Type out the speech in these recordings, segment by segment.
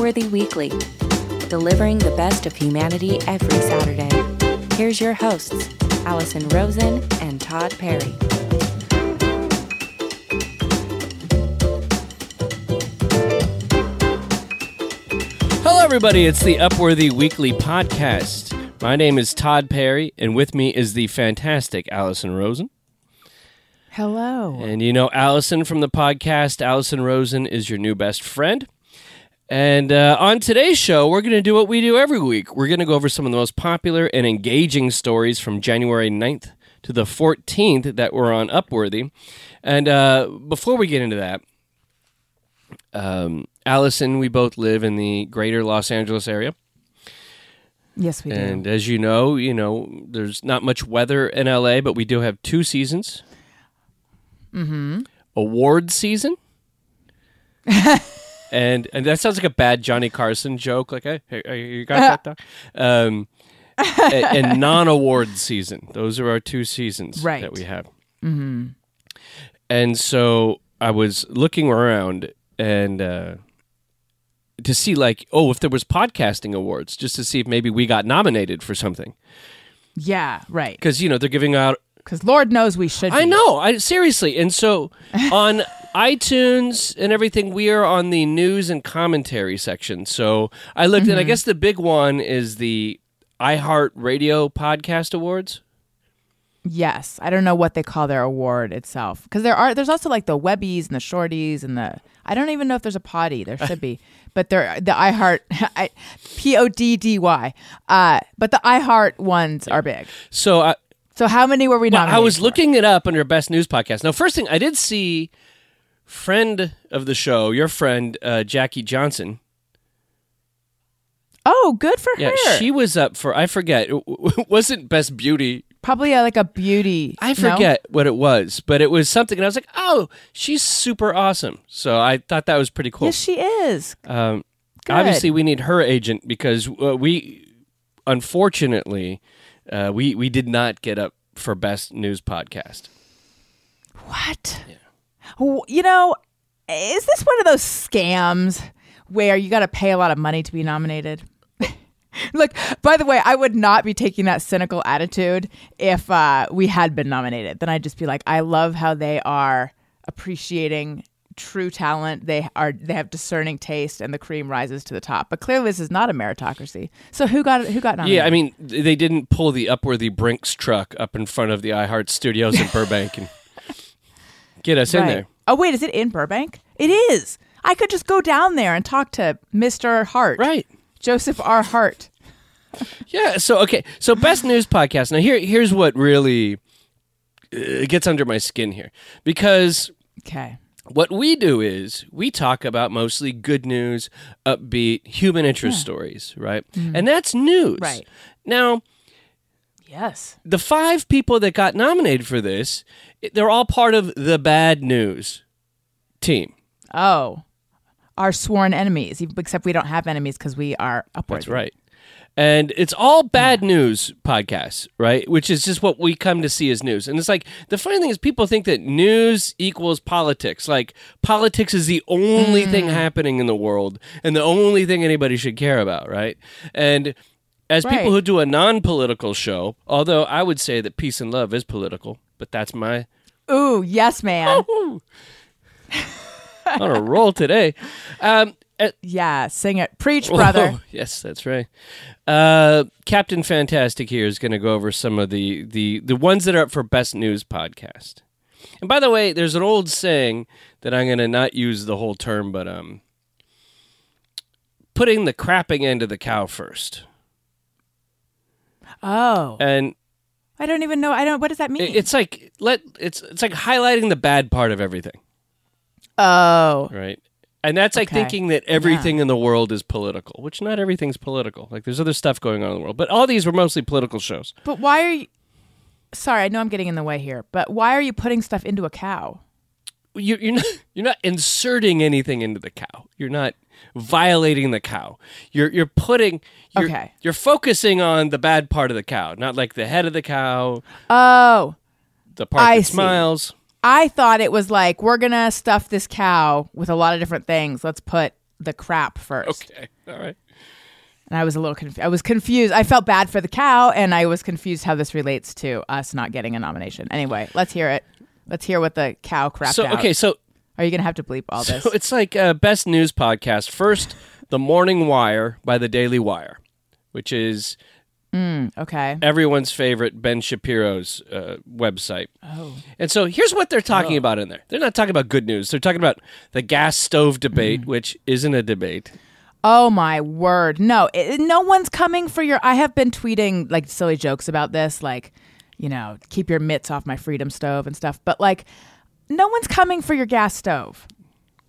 Upworthy Weekly, delivering the best of humanity every Saturday. Here's your hosts, Allison Rosen and Todd Perry. Hello, everybody. It's the Upworthy Weekly Podcast. My name is Todd Perry, and with me is the fantastic Allison Rosen. Hello. And you know Allison from the podcast. Allison Rosen is your new best friend. And uh, on today's show, we're going to do what we do every week. We're going to go over some of the most popular and engaging stories from January 9th to the 14th that were on Upworthy. And uh, before we get into that, um, Allison, we both live in the greater Los Angeles area. Yes, we do. And as you know, you know, there's not much weather in LA, but we do have two seasons. Mm-hmm. Award season. and and that sounds like a bad Johnny Carson joke. Like, hey, hey, you got that? Doc? Um, and, and non-award season. Those are our two seasons Right. that we have. Mm-hmm. And so I was looking around and uh, to see like, oh, if there was podcasting awards, just to see if maybe we got nominated for something. yeah, right. Because you know they're giving out Because Lord knows we should. I be. know. I seriously. And so on iTunes and everything, we are on the news and commentary section. So I looked, and I guess the big one is the iHeart Radio Podcast Awards. Yes, I don't know what they call their award itself. Because there are. There's also like the Webbies and the Shorties and the. I don't even know if there's a Potty. There should be, but there the iHeart, I, P O D D Y. Uh, but the iHeart ones are big. So I, So how many were we well? I was for? looking it up under Best News Podcast. Now, first thing I did see, friend of the show, your friend uh, Jackie Johnson. Oh, good for Yeah, her. she was up for I forget. It wasn't Best Beauty Probably uh, like a beauty. I no? forget what it was, but it was something, and I was like, "Oh, she's super awesome." So I thought that was pretty cool. Yes, she is. um, obviously, we need her agent because uh, we, unfortunately, uh, we we did not get up for best news podcast. What? W- You know, is this one of those scams where you got to pay a lot of money to be nominated? Look, by the way, I would not be taking that cynical attitude if uh, we had been nominated. Then I'd just be like, I love how they are appreciating true talent. They are they have discerning taste, and the cream rises to the top. But clearly, this is not a meritocracy. So who got who got nominated? Yeah, I mean, they didn't pull the Upworthy Brinks truck up in front of the iHeart Studios in Burbank and get us in there. Oh wait, is it in Burbank? It is. I could just go down there and talk to Mr. Hart. Right. Joseph R. Hart. Yeah. So okay. So best news podcast. Now here here's what really uh, gets under my skin here because Okay. what we do is we talk about mostly good news, upbeat, human interest stories, right? And that's news. Right. Now Yes. the five people that got nominated for this, they're all part of the bad news team. Oh, our sworn enemies. Except we don't have enemies because we are upwards. That's right. And it's all bad news podcasts, right? Which is just what we come to see as news. And it's like the funny thing is people think that news equals politics. Like politics is the only thing Mm. happening in the world and the only thing anybody should care about, right? And as people who do a non-political show, although I would say that peace and love is political, but that's my Ooh, yes, man. on a roll today. Um, uh, yeah, sing it. Preach, brother. Oh, yes, that's right. Uh, Captain Fantastic here is going to go over some of the, the the ones that are up for best news podcast. And by the way, there's an old saying that I'm going to not use the whole term, but um, putting the crapping end of the cow first. Oh, And I don't even know. I don't. What does that mean? it- it's like let it's it's like highlighting the bad part of everything, oh, right? And that's like Okay. thinking that everything in the world is political, which not everything's political. Like there's other stuff going on in the world, but all these were mostly political shows. but why are you? Sorry, I know I'm getting in the way here, but why are you putting stuff into a cow? you're, you're not you're not inserting anything into the cow. You're not violating the cow. You're you're putting you're, Okay. You're focusing on the bad part of the cow, not like the head of the cow, Oh, the part I that see. smiles. I thought it was like we're gonna stuff this cow with a lot of different things. Let's put the crap first. Okay. All right. And I was a little confused. I was confused. I felt bad for the cow, and I was confused how this relates to us not getting a nomination. Anyway, let's hear it. Let's hear what the cow crap. So out. okay, so Are you gonna have to bleep all this? so it's like uh, best news podcast. First, The Morning Wire by the Daily Wire, which is okay. everyone's favorite Ben Shapiro's uh, website. Oh. And so here's what they're talking about in there. They're not talking about good news. They're talking about the gas stove debate, which isn't a debate. Oh my word! No, it, no one's coming for your. I have been tweeting like silly jokes about this, like you know, keep your mitts off my freedom stove and stuff. But like, no one's coming for your gas stove.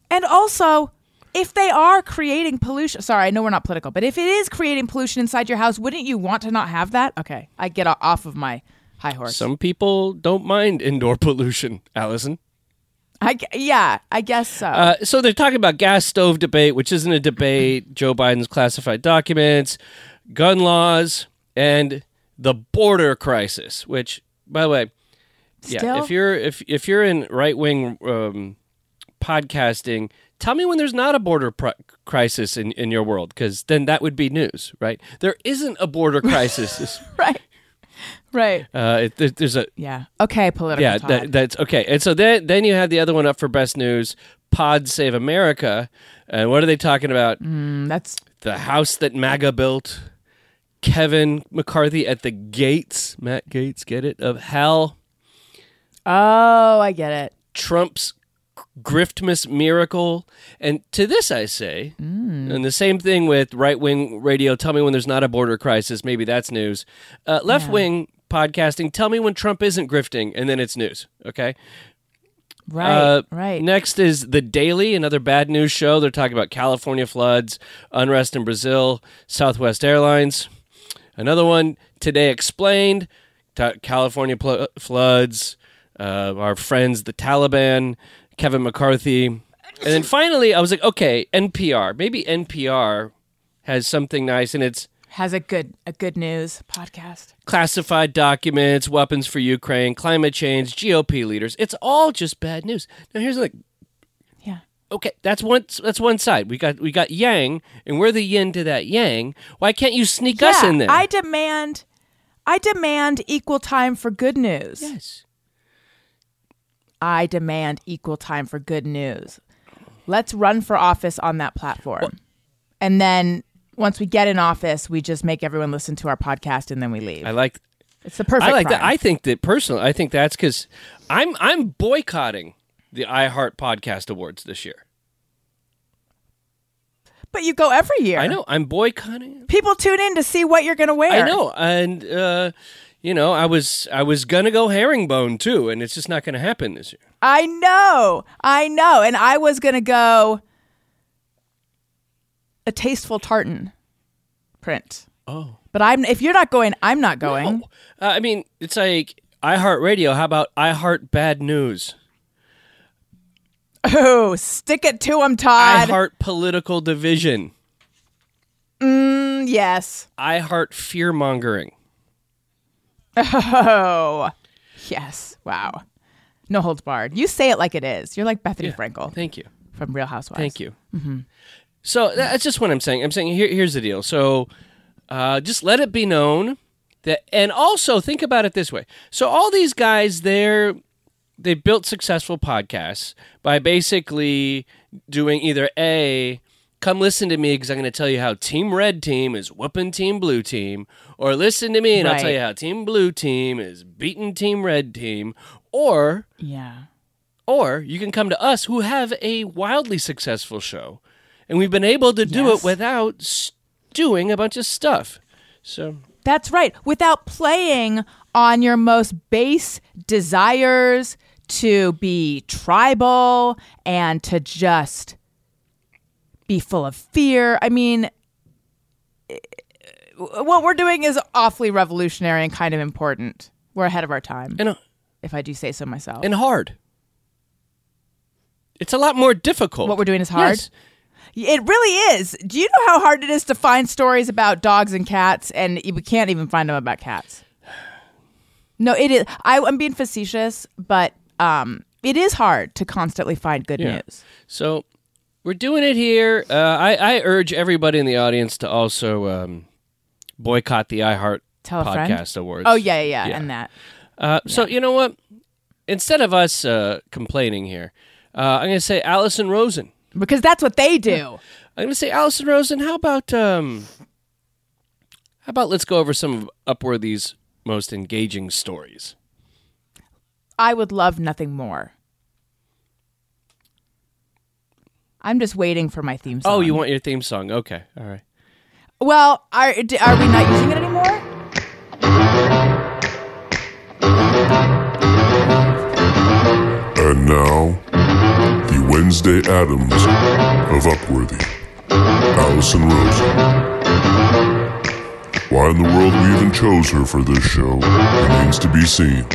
And also, if they are creating pollution, sorry, I know we're not political, but if it is creating pollution inside your house, wouldn't you want to not have that? Okay, I get off of my high horse. Some people don't mind indoor pollution, Allison. I yeah, I guess so. Uh, so they're talking about gas stove debate, which isn't a debate, Joe Biden's classified documents, gun laws, and the border crisis. Which, by the way, yeah, if you're if if you're in right wing um, podcasting, tell me when there's not a border pr- crisis in in your world, because then that would be news, right? There isn't a border crisis. right, right. uh, it, there's a Yeah. Okay, political. yeah, that, that's okay. And so then, then you have the other one up for best news, Pod Save America. And what are they talking about? Mm, that's The house that MAGA built, Kevin McCarthy at the gates, Matt Gaetz, get it, of hell, oh, I get it. Trump's griftmas miracle. And to this I say, and the same thing with right wing radio, tell me when there's not a border crisis, maybe that's news. Uh, Left wing podcasting, tell me when Trump isn't grifting, and then it's news, okay? Right, Uh, right. Next is The Daily, another bad news show. They're talking about California floods, unrest in Brazil, Southwest Airlines. Another one, Today Explained, California pl- floods, uh, our friends, the Taliban, Kevin McCarthy. And then finally, I was like, okay, NPR. Maybe NPR has something nice, and it's Has a good a good news podcast. classified documents, weapons for Ukraine, climate change, GOP leaders. It's all just bad news. Now here's like Yeah. okay, that's one that's one side. We got we got yang and we're the yin to that yang. Why can't you sneak us in there? I demand I demand equal time for good news. yes. I demand equal time for good news. Let's run for office on that platform. and then once we get in office, we just make everyone listen to our podcast and then we leave. I like it's the perfect I like that. I think that personally, I think that's cuz I'm I'm boycotting the iHeart Podcast Awards this year. but you go every year. I know. I'm boycotting. People tune in to see what you're going to wear. I know. And uh you know, I was I was going to go herringbone too, and it's just not going to happen this year. I know. I know. And I was going to go a tasteful tartan print. Oh. But I'm if you're not going, I'm not going. No. Uh, I mean, it's like iHeartRadio. How about iHeart Bad News? Oh, stick it to him, Todd. iHeart Political Division. Mm, yes. iHeart Fear Mongering. Oh, yes. Wow. No holds barred. You say it like it is. You're like Bethenny Frankel Thank you. from Real Housewives. Thank you. So that's just what I'm saying. I'm saying here, here's the deal. So uh, just let it be known that, and also think about it this way. So all these guys, they're they built successful podcasts by basically doing either a come listen to me because I'm going to tell you how Team Red Team is whooping Team Blue Team, or listen to me and I'll tell you how Team Blue Team is beating Team Red Team, or Yeah. or you can come to us who have a wildly successful show. And we've been able to do Yes. it without doing a bunch of stuff. So, That's right. Without playing on your most base desires to be tribal and to just be full of fear. I mean, eh, what we're doing is awfully revolutionary and kind of important. We're ahead of our time, and, uh, if I do say so myself. and hard. It's a lot more difficult. What we're doing is hard? Yes. It really is. Do you know how hard it is to find stories about dogs and cats, and we can't even find them about cats? No, it is. I, I'm being facetious, but um, it is hard to constantly find good Yeah. news. So, we're doing it here. Uh, I, I urge everybody in the audience to also um, boycott the iHeart Tell a friend. Podcast Awards. Oh yeah, yeah, yeah, Yeah. and that. Uh, So you know what? Instead of us uh, complaining here, uh, I'm going to say Allison Rosen. Because that's what they do. I'm going to say Allison Rosen. How about um, how about let's go over some of Upworthy's most engaging stories. I would love nothing more. I'm just waiting for my theme song. Oh, you want your theme song? Okay, all right. Well, are are we not using it anymore? And now, the Wednesday Addams of Upworthy, Allison Rosen. Why in the world we even chose her for this show remains to be seen.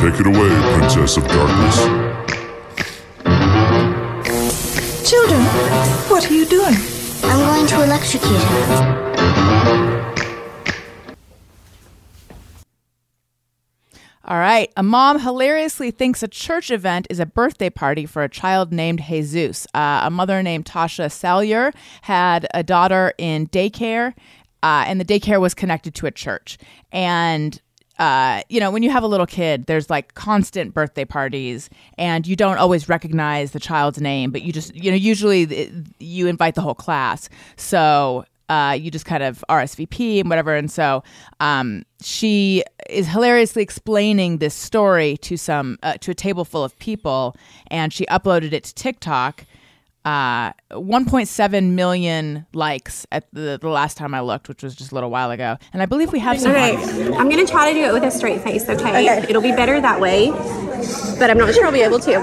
Take it away, Princess of Darkness. Children, what are you doing? I'm going to electrocute her. All right. A mom hilariously thinks a church event is a birthday party for a child named Jesus. Uh, a mother named Tasha Salyer had a daughter in daycare, uh, and the daycare was connected to a church. And uh, you know, when you have a little kid, there's like constant birthday parties, and you don't always recognize the child's name, but you just, you know, usually th- you invite the whole class. So uh, you just kind of RSVP and whatever. And so um, she is hilariously explaining this story to some uh, to a table full of people, and she uploaded it to TikTok. Uh, 1.7 million likes at the, the last time I looked, which was just a little while ago. And I believe we have some. Okay, I'm gonna try to do it with a straight face, okay? okay? It'll be better that way, but I'm not sure I'll be able to.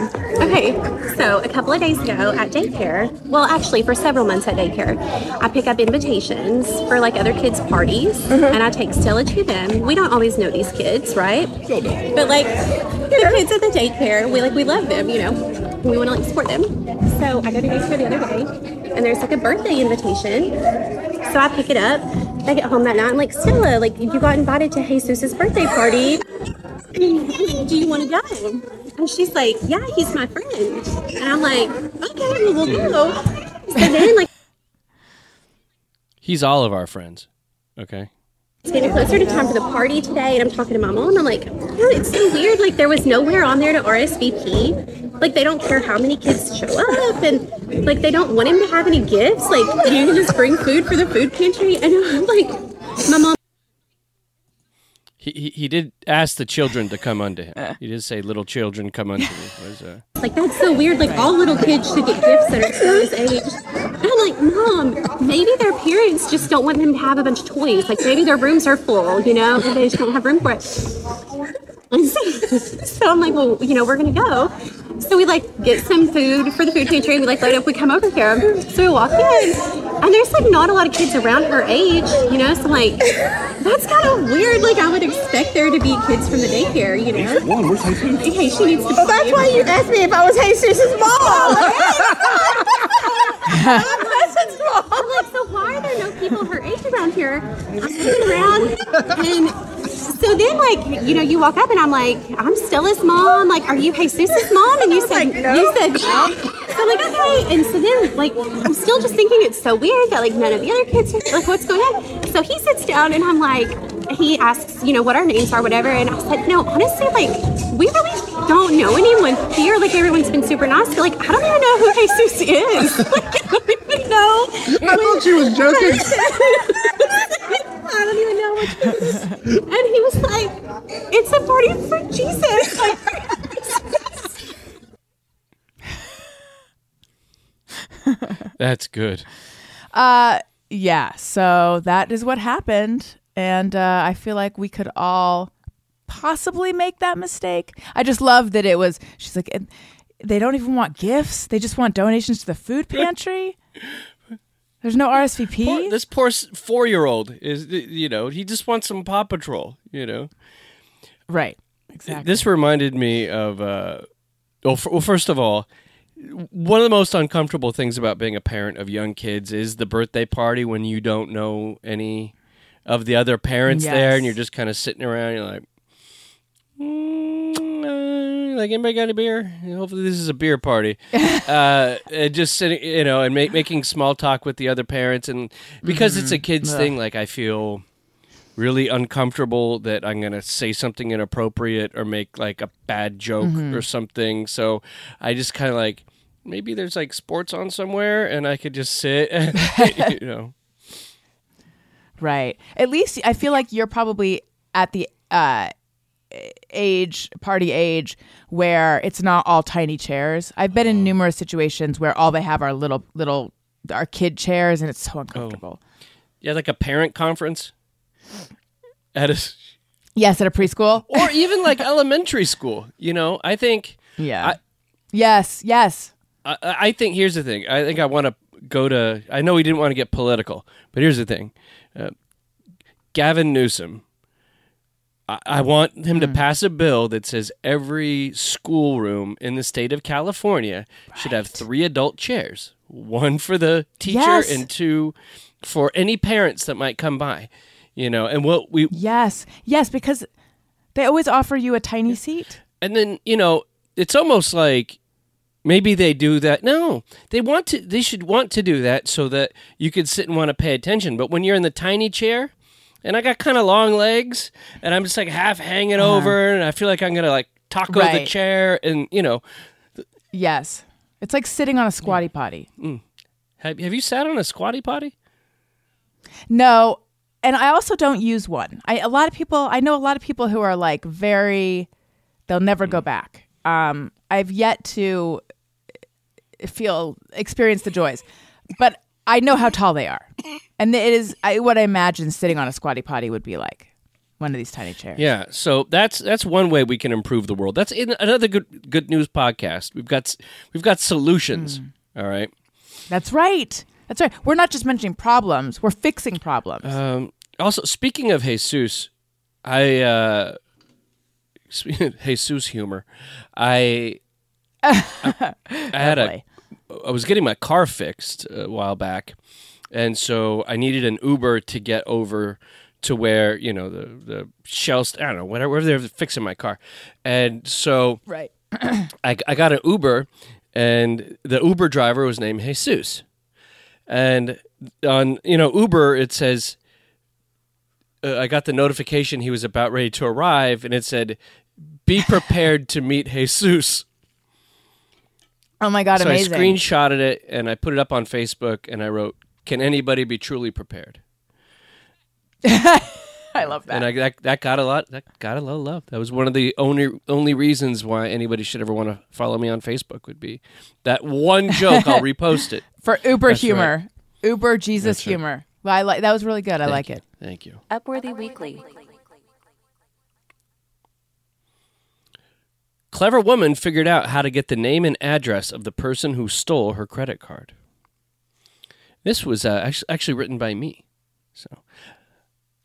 Okay, so a couple of days ago at daycare, well, actually, for several months at daycare, I pick up invitations for like other kids' parties and I take Stella to them. We don't always know these kids, right? But like, the kids at the daycare, we like, we love them, you know? We wanna like support them. So I go to daycare the other day and there's like a birthday invitation. So I pick it up. I get home that night. I'm like, Stella, like you got invited to Jesus's birthday party. Do you want to go? And she's like, Yeah, he's my friend. And I'm like, Okay, we'll go. So then, like, He's all of our friends. Okay. It's getting closer to time for the party today, and I'm talking to my mom. And I'm like, "Yeah, it's so weird. Like, there was nowhere on there to RSVP. Like, they don't care how many kids show up, and like, they don't want him to have any gifts. Like, you can just bring food for the food pantry. And I'm like, my mom. He, he, he did ask the children to come unto him. He did say, "Little children, come unto me." Was, uh, Like that's so weird. Like all little kids should get gifts that are Stella's age. And I'm like, Mom, maybe their parents just don't want them to have a bunch of toys. Like maybe their rooms are full, you know, and they just don't have room for it. So, so I'm like, well, you know, we're gonna go. So we like get some food for the food pantry. We like light up. We come over here. So we walk in, and there's like not a lot of kids around her age, you know. So I'm like, that's kind of weird. Like I would expect there to be kids from the daycare, you know. Okay, she needs to. Well, that's why you asked me if I was Jesus' mom. Oh, I'm like, so why are there no people her age around here? I'm looking around, and so then, like, you know, you walk up, and I'm like, I'm Stella's mom. Like, are you Jesus' mom? And you said, you said, no. So I'm like, okay. And so then, like, I'm still just thinking it's so weird that like none of the other kids are like, what's going on? So he sits down, and I'm like, he asks, you know, what our names are, whatever. And I said, no, honestly, like, we really don't know anyone here. Like, everyone's been super nice, but like, I don't even know who Jesus is. Like, I don't even know. I thought she was joking. I don't even know what Jesus. Is. And he was like, it's a party for Jesus. Like, that's good. Uh, yeah. So that is what happened, and uh, I feel like we could all possibly make that mistake. I just love that it was. She's like, they don't even want gifts; they just want donations to the food pantry. There's no RSVP. Poor, this poor four year old is, you know, he just wants some Paw Patrol, you know. right. Exactly. This reminded me of, uh, well, f- well, first of all, one of the most uncomfortable things about being a parent of young kids is the birthday party when you don't know any of the other parents there and you're just kind of sitting around. You're like, mm, uh, like anybody got a beer? Hopefully this is a beer party. uh, and just sitting, you know, and make, making small talk with the other parents, and because it's a kids thing, like I feel really uncomfortable that I'm gonna say something inappropriate or make like a bad joke or something. So I just kind of like maybe there's like sports on somewhere, and I could just sit, you know. Right. At least I feel like you're probably at the uh, age, party age, where it's not all tiny chairs. I've been in numerous situations where all they have are little, little, are kid chairs, and it's so uncomfortable. Yeah, like a parent conference at a Yes, at a preschool. or even like elementary school. You know, I think Yeah. I- yes. Yes. I, I think here's the thing. I think I want to go to. I know we didn't want to get political, but here's the thing. Uh, Gavin Newsom. I, I want him to pass a bill that says every schoolroom in the state of California should have three adult chairs, one for the teacher Yes. and two for any parents that might come by. You know, and what we Yes. Yes. Because they always offer you a tiny seat. and then you know it's almost like maybe they do that no they want to they should want to do that so that you could sit and want to pay attention but when you're in the tiny chair and i got kind of long legs and i'm just like half hanging over and i feel like i'm gonna like taco the Uh-huh. Chair and you know Yes. It's like sitting on a squatty potty. have, have you sat on a squatty potty No, and I also don't use one. I a lot of people I know a lot of people who are like very they'll never go back. Um I've yet to feel experience the joys. But I know how tall they are. And it is I, what I imagine sitting on a squatty potty would be like. One of these tiny chairs. yeah so that's that's one way we can improve the world that's in another good good news podcast we've got we've got solutions all right That's right. That's right. We're not just mentioning problems, we're fixing problems. Um, also, speaking of Jesus, I uh, Jesus humor. I I, I had a. I was getting my car fixed a while back, and so I needed an Uber to get over to where you know the the shells. I don't know whatever wherever they're fixing my car, and so right. I, I got an Uber, and the Uber driver was named Jesus. And on you know Uber, it says uh, I got the notification he was about ready to arrive, and it said, "Be prepared to meet Jesus." Oh my god, so amazing. I screenshotted it and I put it up on Facebook, and I wrote, "Can anybody be truly prepared?" I love that. And I, that that got a lot. That got a lot of love. That was one of the only only reasons why anybody should ever want to follow me on Facebook. Would be that one joke. I'll repost it. For Uber That's humor. Uber Jesus That's right. humor. Well, I like that was really good. I like it. Thank you. Upworthy Weekly. Clever woman figured out how to get the name and address of the person who stole her credit card. This was uh, actually, written by me. So,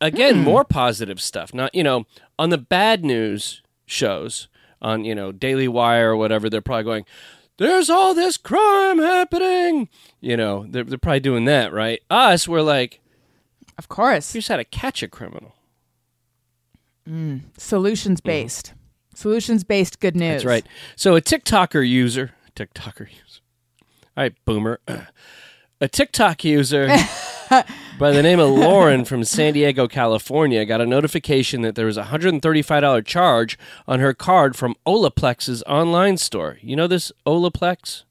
again, hmm. more positive stuff. Not, you know, on the bad news shows, on, you know, Daily Wire or whatever, they're probably going, there's all this crime happening. You know, they're, they're probably doing that, right? Us, we're like, Of course. here's how to catch a criminal. Mm. Solutions mm-hmm. based. Solutions based good news. That's right. So a TikToker user, TikToker user. All right, boomer. A TikTok user by the name of Lauren from San Diego, California, got a notification that there was a $135 charge on her card from Olaplex's online store. You know this Olaplex?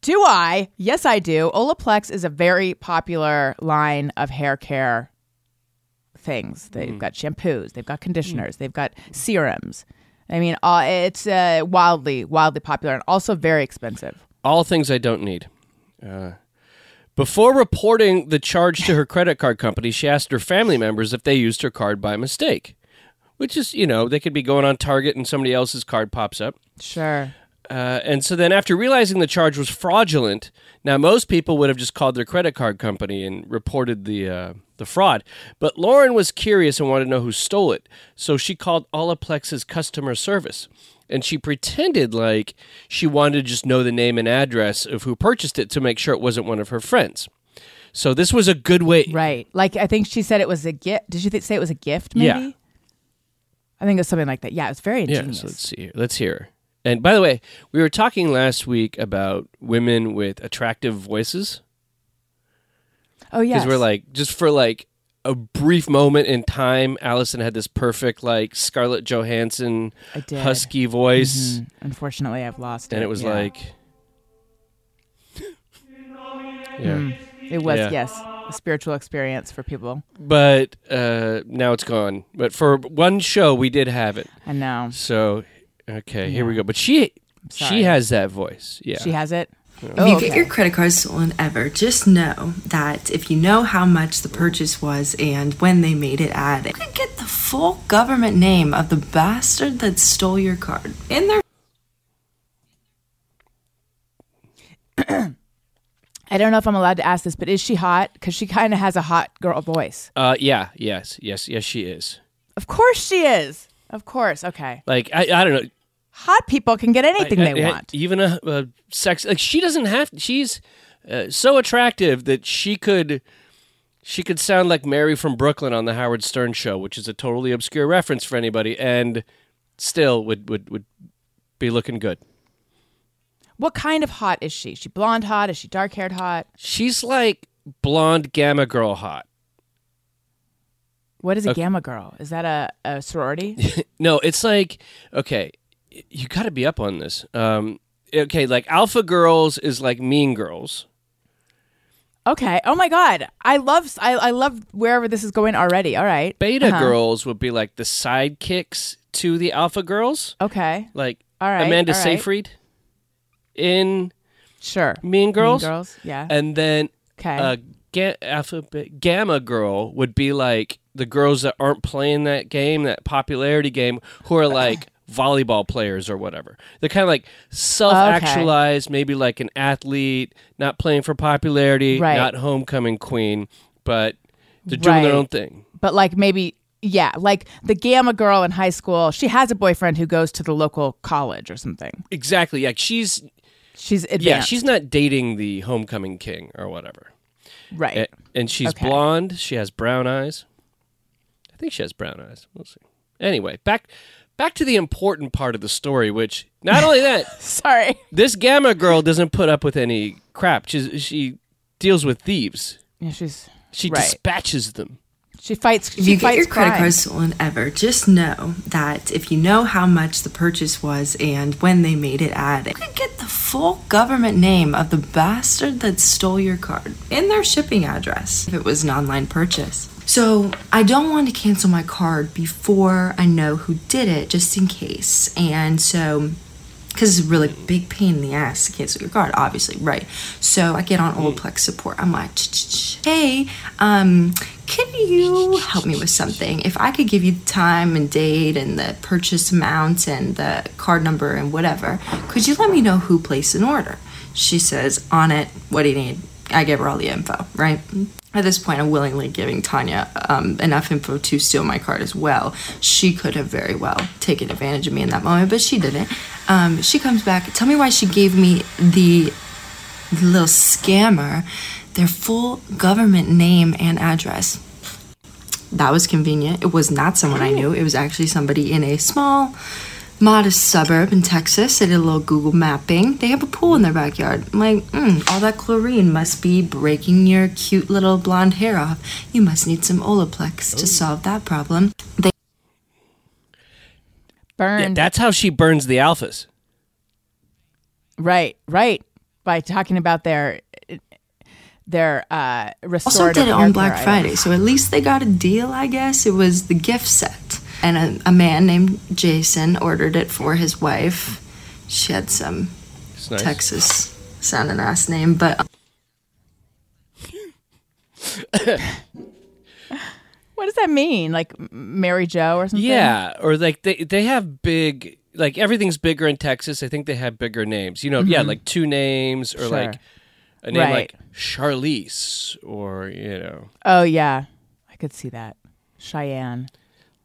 Do I? Yes, I do. Olaplex is a very popular line of hair care things. They've got shampoos, they've got conditioners, they've got serums. I mean, uh, it's uh, wildly, wildly popular and also very expensive. All things I don't need. Uh, before reporting the charge to her credit card company, she asked her family members if they used her card by mistake. Which is, you know, they could be going on Target and somebody else's card pops up. Sure. Uh, and so then, after realizing the charge was fraudulent, now most people would have just called their credit card company and reported the uh, the fraud. But Lauren was curious and wanted to know who stole it, so she called Olaplex's customer service, and she pretended like she wanted to just know the name and address of who purchased it to make sure it wasn't one of her friends. So this was a good way. Right. Like, I think she said it was a gift. Did you th- say it was a gift, maybe? Yeah. I think it's something like that. Yeah, it's very Yeah, ingenious. so let's see. here. Let's hear. And by the way, we were talking last week about women with attractive voices oh yeah, because we're like just for like a brief moment in time, Allison had this perfect like Scarlett Johansson husky voice, Mhm. Unfortunately, I've lost it. and it was yeah. like, yeah. Mm. it was yeah. yes, a spiritual experience for people. But uh, now it's gone. But for one show, we did have it. I know So okay, here we go. But she she has that voice. Yeah. she has it. If Oh, you okay. get your credit card stolen ever, just know that if you know how much the purchase was and when they made it at, you could get the full government name of the bastard that stole your card in their I don't know if I'm allowed to ask this, but is she hot? Because she kind of has a hot girl voice. Uh, yeah. Yes. Yes. Yes. She is. Of course she is. Of course. Okay. Like I, I don't know. Hot people can get anything I- they I- want. Even a, a sex like she doesn't have. She's uh, so attractive that she could. She could sound like Mary from Brooklyn on the Howard Stern show, which is a totally obscure reference for anybody, and still would would, would be looking good. What kind of hot is she? Is she blonde hot? Is she dark haired hot? She's like blonde gamma girl hot. What is a Okay. gamma girl? Is that a, a sorority? No, it's like okay, you got to be up on this. Um, okay, like Alpha Girls is like Mean Girls. okay. Oh my god. I love I, I love wherever this is going already. All right. Beta Uh-huh. Girls would be like the sidekicks to the Alpha Girls, Okay. like All right, Amanda all right. Seyfried in Sure. Mean Girls, Mean girls. Yeah. and then okay. uh, ga- Alpha Gamma Girl would be like the girls that aren't playing that game, that popularity game, who are like volleyball players or whatever. They're kind of like self-actualized, maybe like an athlete, not playing for popularity, Right. not homecoming queen, but they're doing their own thing. but like maybe yeah, like the gamma girl in high school, she has a boyfriend who goes to the local college or something. Exactly. Like she's She's advanced. yeah, she's not dating the homecoming king or whatever. right. A- And she's Okay. blonde. She has brown eyes. I think she has brown eyes. We'll see. Anyway, back back to the important part of the story, which not only that, Sorry. this Gamma girl doesn't put up with any crap. She's, she deals with thieves. Yeah, she's She Right. dispatches them. she fights. If she you get fights your credit crime. card stolen ever, just know that if you know how much the purchase was and when they made it at, you could get the full government name of the bastard that stole your card and their shipping address if it was an online purchase. So I don't want to cancel my card before I know who did it, just in case. And so because it's a really big pain in the ass to cancel your card, obviously, right? So I get on Olaplex support. I'm like, hey, um, can you help me with something? If I could give you the time and date and the purchase amount and the card number and whatever, could you let me know who placed an order? She says, on it, what do you need? I gave her all the info, right? At this point, I'm willingly giving Tanya um, enough info to steal my card as well. She could have very well taken advantage of me in that moment, but she didn't. Um, she comes back. Tell me why she gave me the little scammer their full government name and address. That was convenient. It was not someone I knew. It was actually somebody in a small, modest suburb in Texas. I did a little Google mapping. They have a pool in their backyard. I'm like, mm, all that chlorine must be breaking your cute little blonde hair off. You must need some Olaplex to solve that problem. They Yeah, burned. that's how she burns the alphas. right. Right. By talking about their their uh also did it on Black. Friday, so at least they got a deal, I guess. It was the gift set. And a, a man named Jason ordered it for his wife. She had some nice. Texas sounding ass name, but What does that mean? Like Mary Joe or something? Yeah, or like they they have big like everything's bigger in Texas. I think they have bigger names. You know, yeah, like two names or Mm-hmm. Sure. like a name Right. like Charlize or you know, Oh yeah. I could see that. Cheyenne.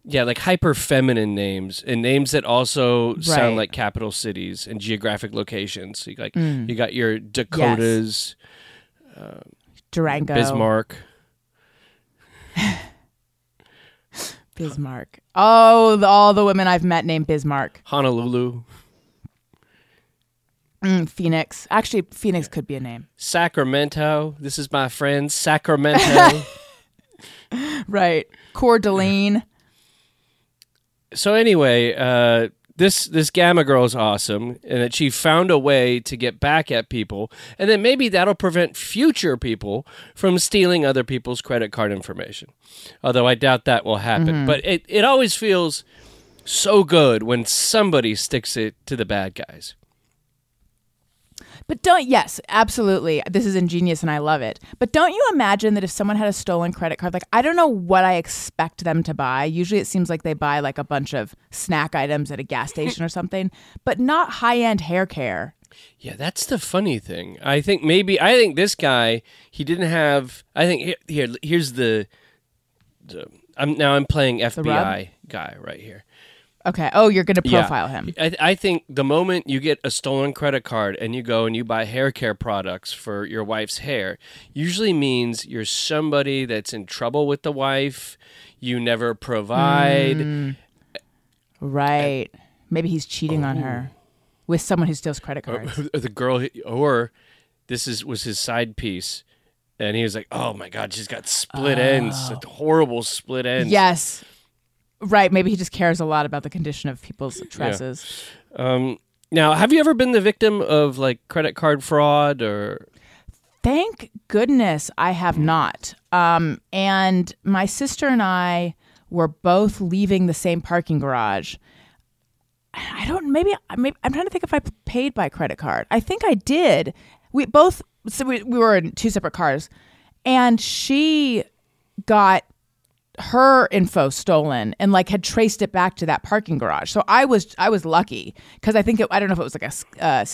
Yeah, like hyper feminine names and names that also Right. sound like capital cities and geographic locations. So you like Mm. you got your Dakotas, Durango. Bismarck. Bismarck. Oh, the, all the women I've met named Bismarck. Honolulu, Mm, Phoenix. Actually, Phoenix could be a name. Sacramento. This is my friend Sacramento. Right. Coeur d'Alene. So anyway, uh, this this Gamma Girl is awesome, and that she found a way to get back at people, and then maybe that'll prevent future people from stealing other people's credit card information. Although I doubt that will happen, but it it always feels so good when somebody sticks it to the bad guys. But don't, yes, absolutely. This is ingenious and I love it. But don't you imagine that if someone had a stolen credit card, like, I don't know what I expect them to buy. Usually it seems like they buy like a bunch of snack items at a gas station or something, but not high end hair care. Yeah, that's the funny thing. I think maybe I think this guy he didn't have. I think here, here here's the. the I'm now I'm playing FBI guy right here. Okay. Oh, you're going to Yeah. profile him. I, I think the moment you get a stolen credit card and you go and you buy hair care products for your wife's hair, usually means you're somebody that's in trouble with the wife. You never provide. Mm. Right. Maybe he's cheating on her with someone who steals credit cards. or the girl or this is was his side piece and he was like oh my god she's got split ends like horrible split ends yes. Right. Maybe he just cares a lot about the condition of people's tresses. um now have you ever been the victim of like credit card fraud or Thank goodness I have not. Um, and my sister and I were both leaving the same parking garage. I don't. Maybe. Maybe I'm trying to think if I paid by credit card. I think I did. We both. So we, we were in two separate cars, and she got her info stolen and like had traced it back to that parking garage. So I was I was lucky because I think it, I don't know if it was like a uh,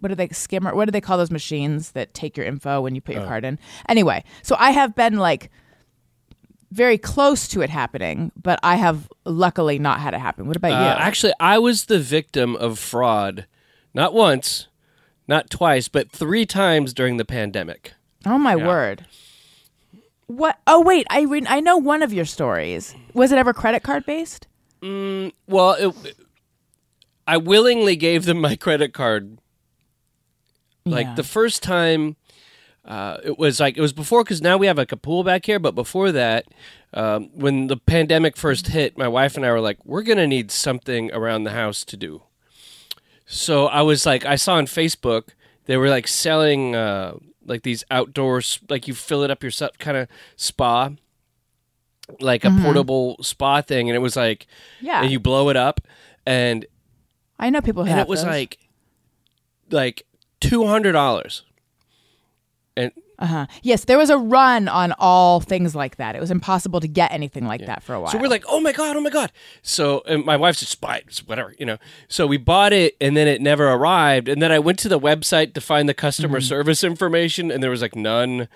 what do they skimmer what do they call those machines that take your info when you put your card in. Anyway, so I have been like very close to it happening, but I have luckily not had it happen. What about uh, you? actually i was the victim of fraud not once not twice but three times during the pandemic oh my word. What? Oh wait, I re- I know one of your stories. Was it ever credit card based? well it, i willingly gave them my credit card Like Yeah. the first time, uh, it was like it was before because now we have like a pool back here. But before that, um, when the pandemic first hit, my wife and I were like, we're gonna need something around the house to do. So I was like, I saw on Facebook they were like selling uh, like these outdoors, like you fill it up yourself kind of spa, like a mm-hmm. portable spa thing, and it was like, Yeah. and you blow it up, and I know people and it was those. like like two hundred dollars. And Uh-huh. Yes, there was a run on all things like that. It was impossible to get anything like that for a while. so we're like, oh my god, oh my god. So and my wife's just buy it, whatever, you know. So we bought it and then it never arrived. And then I went to the website to find the customer Mm-hmm. service information and there was like none.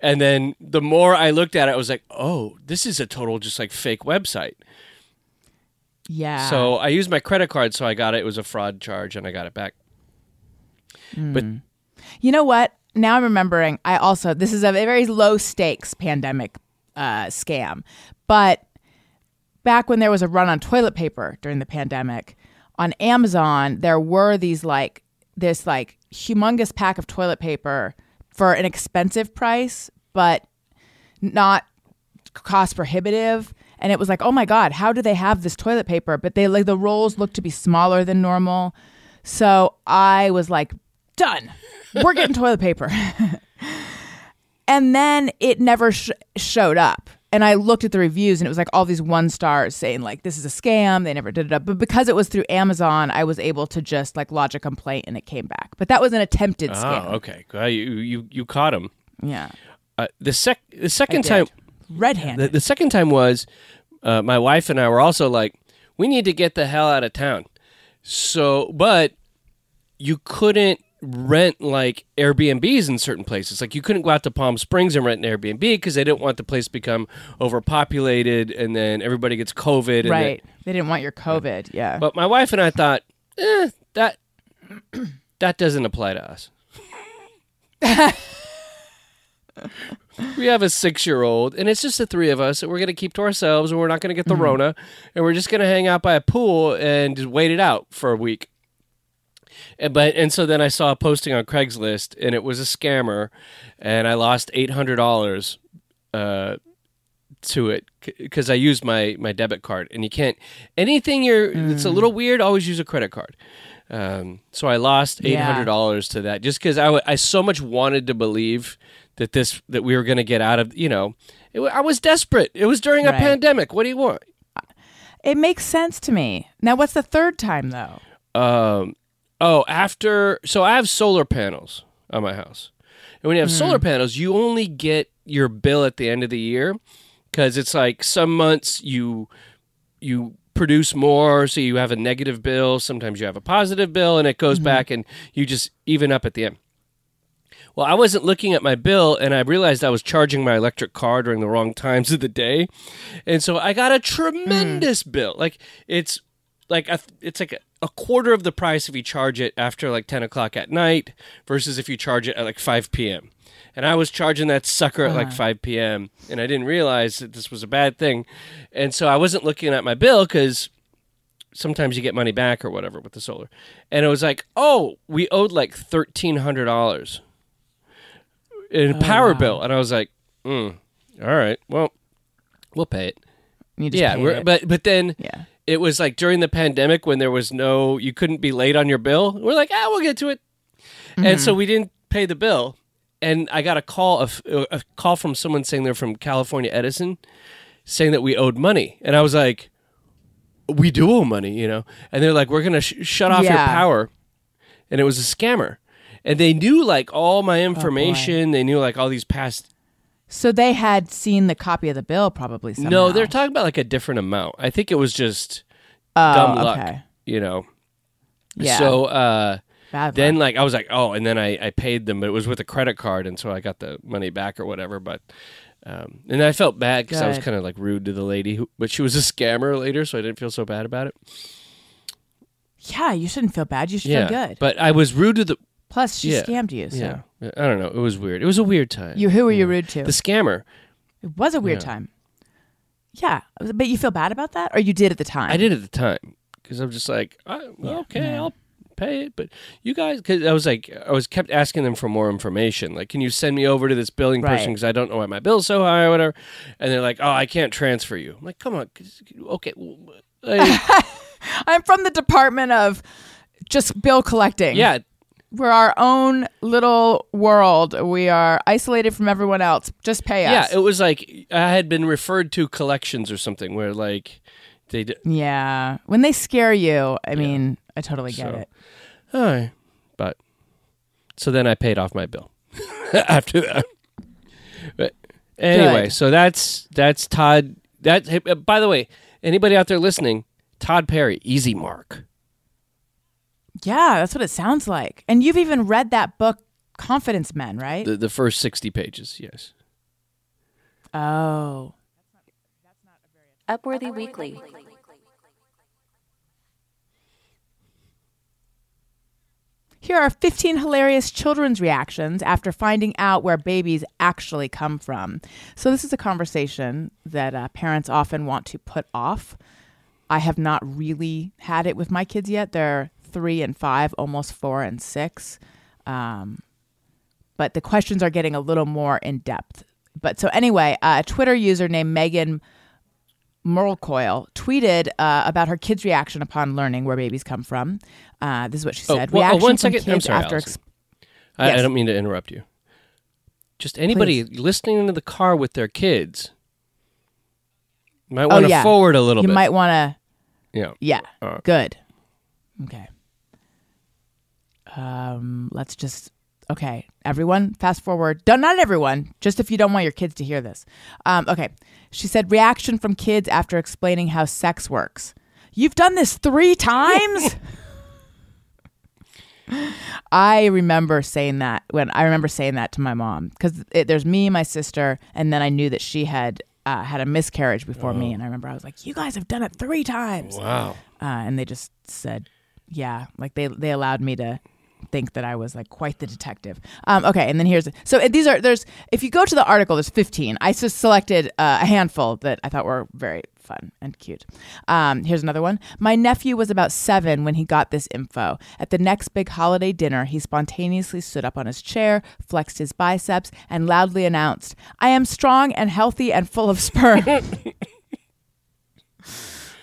And then the more I looked at it, I was like, oh, this is a total just like fake website. yeah. So I used my credit card, so I got it. It was a fraud charge and I got it back. But You know what? Now I'm remembering. I also this is a very low stakes pandemic uh, scam, but back when there was a run on toilet paper during the pandemic, on Amazon there were these like this like humongous pack of toilet paper for an expensive price, but not cost prohibitive. And it was like, oh my god, how do they have this toilet paper? But they like the rolls looked to be smaller than normal. So I was like, done. We're getting toilet paper. and then it never sh- showed up. And I looked at the reviews and it was like all these one stars saying like this is a scam. They never did it up. But because it was through Amazon, I was able to just like lodge a complaint and it came back. But that was an attempted scam. oh, okay. Well, you you you caught him. Yeah. Uh, the sec the second time Red-handed. The, the second time was uh, my wife and I were also like, we need to get the hell out of town. So, but you couldn't rent like Airbnbs in certain places. Like you couldn't go out to Palm Springs and rent an Airbnb because they didn't want the place to become overpopulated and then everybody gets COVID. And right. They didn't want your COVID. Yeah. Then, but my wife and I thought, eh, that that doesn't apply to us. we have a six year old, and it's just the three of us, and we're going to keep to ourselves, and we're not going to get the Rona, and we're just going to hang out by a pool and just wait it out for a week. And, but and so then I saw a posting on Craigslist, and it was a scammer, and I lost eight hundred dollars uh, to it because I used my my debit card, and you can't anything you're. It's a little weird. Always use a credit card. Um, so I lost eight hundred dollars to that just because I, w- I so much wanted to believe that this that we were going to get out of you know it, I was desperate. It was during a pandemic. What do you want? It makes sense to me. Now, what's the third time though? Um, oh, after so I have solar panels on my house, and when you have solar hmm. panels, you only get your bill at the end of the year because it's like some months you you produce more, so you have a negative bill. Sometimes you have a positive bill, and it goes mm-hmm. back, and you just even up at the end. Well, I wasn't looking at my bill and I realized I was charging my electric car during the wrong times of the day. And so I got a hmm. tremendous bill. Like it's like a, it's like a, quarter of the price if you charge it after like 10 o'clock at night versus if you charge it at like 5 p.m. And I was charging that sucker at like 5 p.m. and I didn't realize that this was a bad thing. And so I wasn't looking at my bill because sometimes you get money back or whatever with the solar. And it was like, oh, we owed like $1,300 in power bill. And I was like, mm, all right, well, we'll pay it. Yeah, we're, it. but but then Yeah. It was like during the pandemic when there was no, you couldn't be late on your bill. We're like, ah, we'll get to it. And Mm-hmm. so we didn't pay the bill. And I got a call, a call from someone saying they're from California Edison, saying that we owed money. And I was like, we do owe money, you know? And they're like, we're going to sh- shut off your power. And it was a scammer. And they knew like all Oh, my information. they knew like all these past So they had seen the copy of the bill, probably. Somehow. No, they're talking about like a different amount. I think it was just oh, dumb luck, Okay. you know. Yeah. So uh, then, like, I was like, oh, and then I, I paid them, but it was with a credit card, and so I got the money back or whatever. But um, and I felt bad because I was kind of like rude to the lady, who, but she was a scammer later, so I didn't feel so bad about it. yeah, you shouldn't feel bad. You should yeah, feel good. but I was rude to the Plus, she yeah, scammed you. So. yeah. I don't know. It was weird. It was a weird time. You who were you mm. rude to? The scammer. it was a weird Yeah. time. Yeah, but you feel bad about that, or you did at the time? I did at the time because I'm just like, uh, I, well, okay, I'll pay it, but you guys, because I was like, I was kept asking them for more information. Like, can you send me over to this billing person Right. because I don't know why my bill's so high or whatever. And they're like, oh, I can't transfer you. I'm like, come on, 'cause- okay. well, like, I'm from the department of just bill collecting. yeah, we're our own little world. We are isolated from everyone else. Just pay us. yeah. It was like I had been referred to collections or something where like they did. yeah, when they scare you, I mean, I totally get So- it. All right, but so then I paid off my bill after that. But anyway, Good. so that's that's Todd. That hey, by the way, anybody out there listening, Todd Perry, Easy Mark. Yeah, that's what it sounds like. And you've even read that book, Confidence Men, right? The the first sixty pages, yes. oh, Upworthy Weekly. Here are 15 hilarious children's reactions after finding out where babies actually come from. So, this is a conversation that uh, parents often want to put off. I have not really had it with my kids yet. They're three and five, almost four and six. Um, but the questions are getting a little more in depth. But so, anyway, uh, a Twitter user named Megan Merlecoil tweeted uh, about her kids' reaction upon learning where babies come from. Uh, this is what she Oh, said. well, oh, reaction one from. I'm sorry, after Alison. ex- I, I don't mean to interrupt you. Just anybody listening to the car with their kids might Oh, want to yeah. forward a little you bit. might want to. yeah. Yeah. Right. Good. Okay. Um, let's just okay. Everyone, fast forward. Don't not everyone. Just if you don't want your kids to hear this. Um, okay. She said reaction from kids after explaining how sex works. You've done this three times. I remember saying that when I remember saying that to my mom because there's me, my sister, and then I knew that she had uh, had a miscarriage before me, and I remember I was like, "You guys have done it three times." Wow. uh, and they just said, "Yeah," like they they allowed me to think that I was like quite the detective. Um, okay, and then here's so these are there's if you go to the article, there's 15. I just selected uh, a handful that I thought were very fun and cute. Um, here's another one. My nephew was about seven when he got this info. At the next big holiday dinner, he spontaneously stood up on his chair, flexed his biceps, and loudly announced, "I am strong and healthy and full of sperm."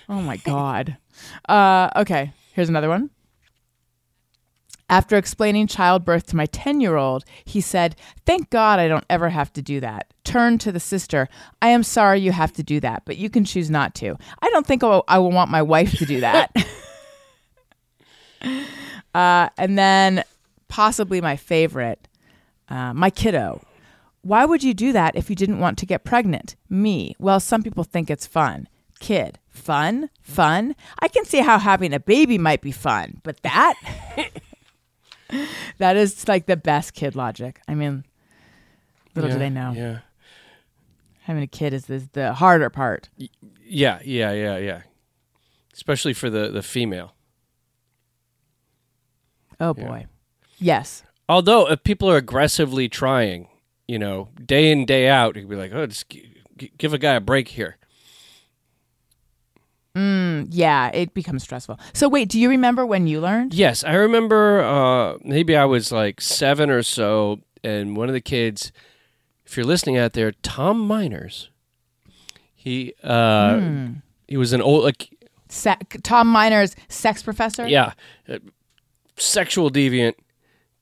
oh my god. Uh, okay, here's another one. After explaining childbirth to my 10 year old, he said, Thank God I don't ever have to do that. Turned to the sister, I am sorry you have to do that, but you can choose not to. I don't think I will, I will want my wife to do that. uh, and then, possibly my favorite, uh, my kiddo. Why would you do that if you didn't want to get pregnant? Me. Well, some people think it's fun. Kid. Fun? Fun? I can see how having a baby might be fun, but that? that is like the best kid logic. I mean, little do they know. Yeah. Having a kid is the, the harder part. Yeah, yeah, yeah, yeah. Especially for the the female. Oh boy. Yes. Although if people are aggressively trying, you know, day in day out, you'd be like, "Oh, just g- g- give a guy a break here." Yeah, it becomes stressful. So wait, do you remember when you learned? Yes, I remember. Uh, maybe I was like seven or so, and one of the kids, if you're listening out there, Tom Miners. He uh, he was an old like Se- Tom Miner's sex professor? yeah, uh, sexual deviant,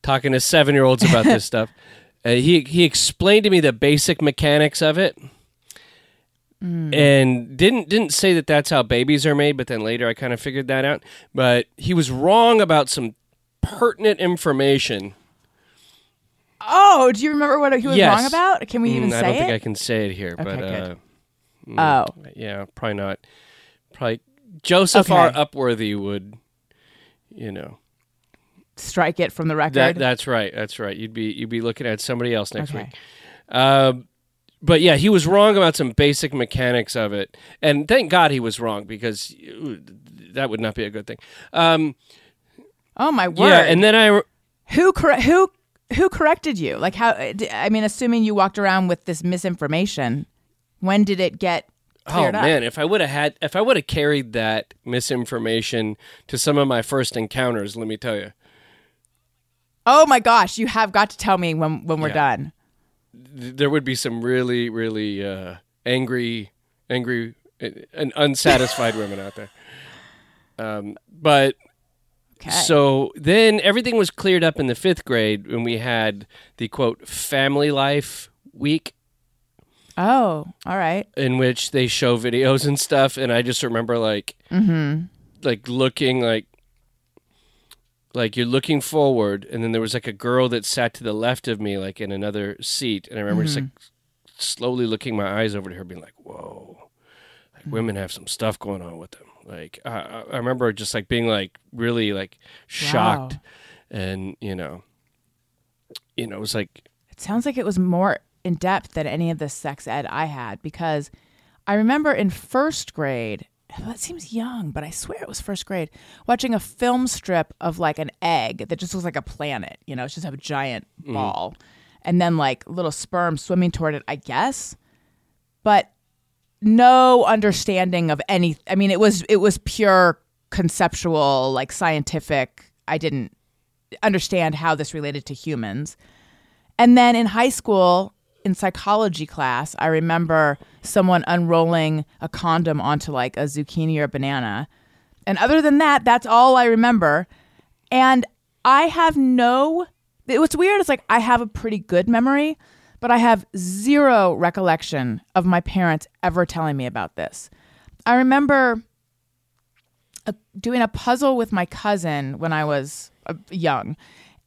talking to seven year olds about this stuff. Uh, he he explained to me the basic mechanics of it, and didn't didn't say that that's how babies are made. But then later, I kind of figured that out. But he was wrong about some pertinent information. Oh, do you remember what he was Yes. wrong about? Can we even Mm, say I don't it? think I can say it here, but uh, good. oh, yeah, probably not. Probably Joseph R. Upworthy would, you know. strike it from the record. That that's right. That's right. You'd be you'd be looking at somebody else next Okay. week. Um, but yeah, he was wrong about some basic mechanics of it, and thank God he was wrong because that would not be a good thing. Um, oh my word. yeah, and then I re- who cor- who who corrected you? Like how? I mean, assuming you walked around with this misinformation, when did it get oh up? man, if I would have had if I would have carried that misinformation to some of my first encounters, let me tell you. Oh my gosh, you have got to tell me when when we're Yeah. done. Th- there would be some really, really uh, angry, angry, and unsatisfied women out there. Um, but Okay. so then everything was cleared up in the fifth grade when we had the quote family life week oh, all right. in which they show videos and stuff, and I just remember like, mm-hmm. like looking like. Like you're looking forward, and then there was like a girl that sat to the left of me, like in another seat, and I remember just like mm-hmm. slowly looking my eyes over to her, being like, "Whoa, like mm. women have some stuff going on with them." Like I, I I remember just like being like really like shocked, Wow. and you know, you know, it was like It sounds like it was more in depth than any of the sex ed I had because I remember in first grade, that seems young, but I swear it was first grade, watching a film strip of like an egg that just looks like a planet. You know, it's just a giant mm-hmm. ball. And then like little sperm swimming toward it, I guess. But no understanding of any I mean it was it was pure conceptual, like scientific. I didn't understand how this related to humans. And then in high school, in psychology class, I remember someone unrolling a condom onto like a zucchini or a banana. And other than that, that's all I remember. And I have no, what's weird is like I have a pretty good memory, but I have zero recollection of my parents ever telling me about this. I remember a, doing a puzzle with my cousin when I was uh, young,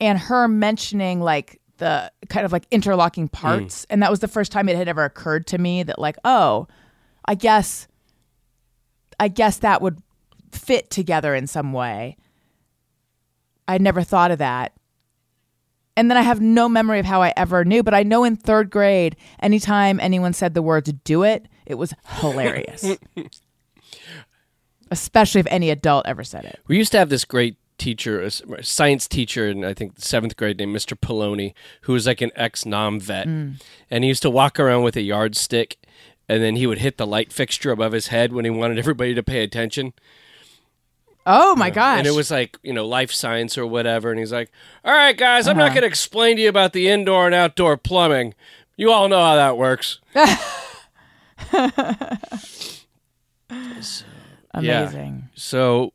and her mentioning like the kind of like interlocking hmm. parts, and that was the first time it had ever occurred to me that like, oh, I guess, I guess that would fit together in some way. I never thought of that. And then I have no memory of how I ever knew, but I know in third grade, anytime anyone said the words do it, it was hilarious. Especially if any adult ever said it. we used to have this great teacher, a science teacher in I think seventh grade named Mr. Poloni, who was like an ex Nam vet, mm. and he used to walk around with a yardstick, and then he would hit the light fixture above his head when he wanted everybody to pay attention. Oh my gosh. And it was like, you know, life science or whatever. And he's like, all right, guys, I'm not uh-huh. going to explain to you about the indoor and outdoor plumbing. You all know how that works. amazing. So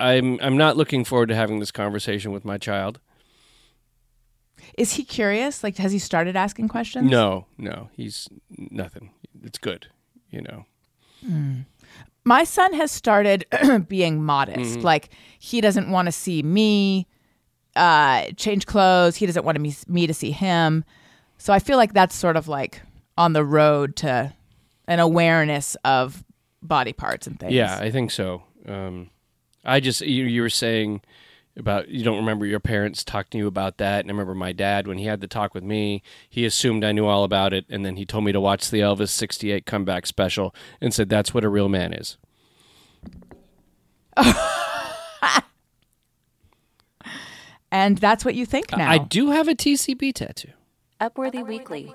I'm I'm not looking forward to having this conversation with my child. Is he curious? Like, has he started asking questions? No, no, he's nothing. It's good, you know. My son has started being modest. Mm-hmm. Like, he doesn't want to see me uh, change clothes. He doesn't want me, me to see him. So I feel like that's sort of like on the road to an awareness of body parts and things. Yeah, I think so. Um, I just you, you were saying about you don't remember your parents talking to you about that, and I remember my dad when he had the talk with me, he assumed I knew all about it, and then he told me to watch the Elvis '68 comeback special and said that's what a real man is. And that's what you think now. I do have a TCB tattoo. Upworthy Weekly.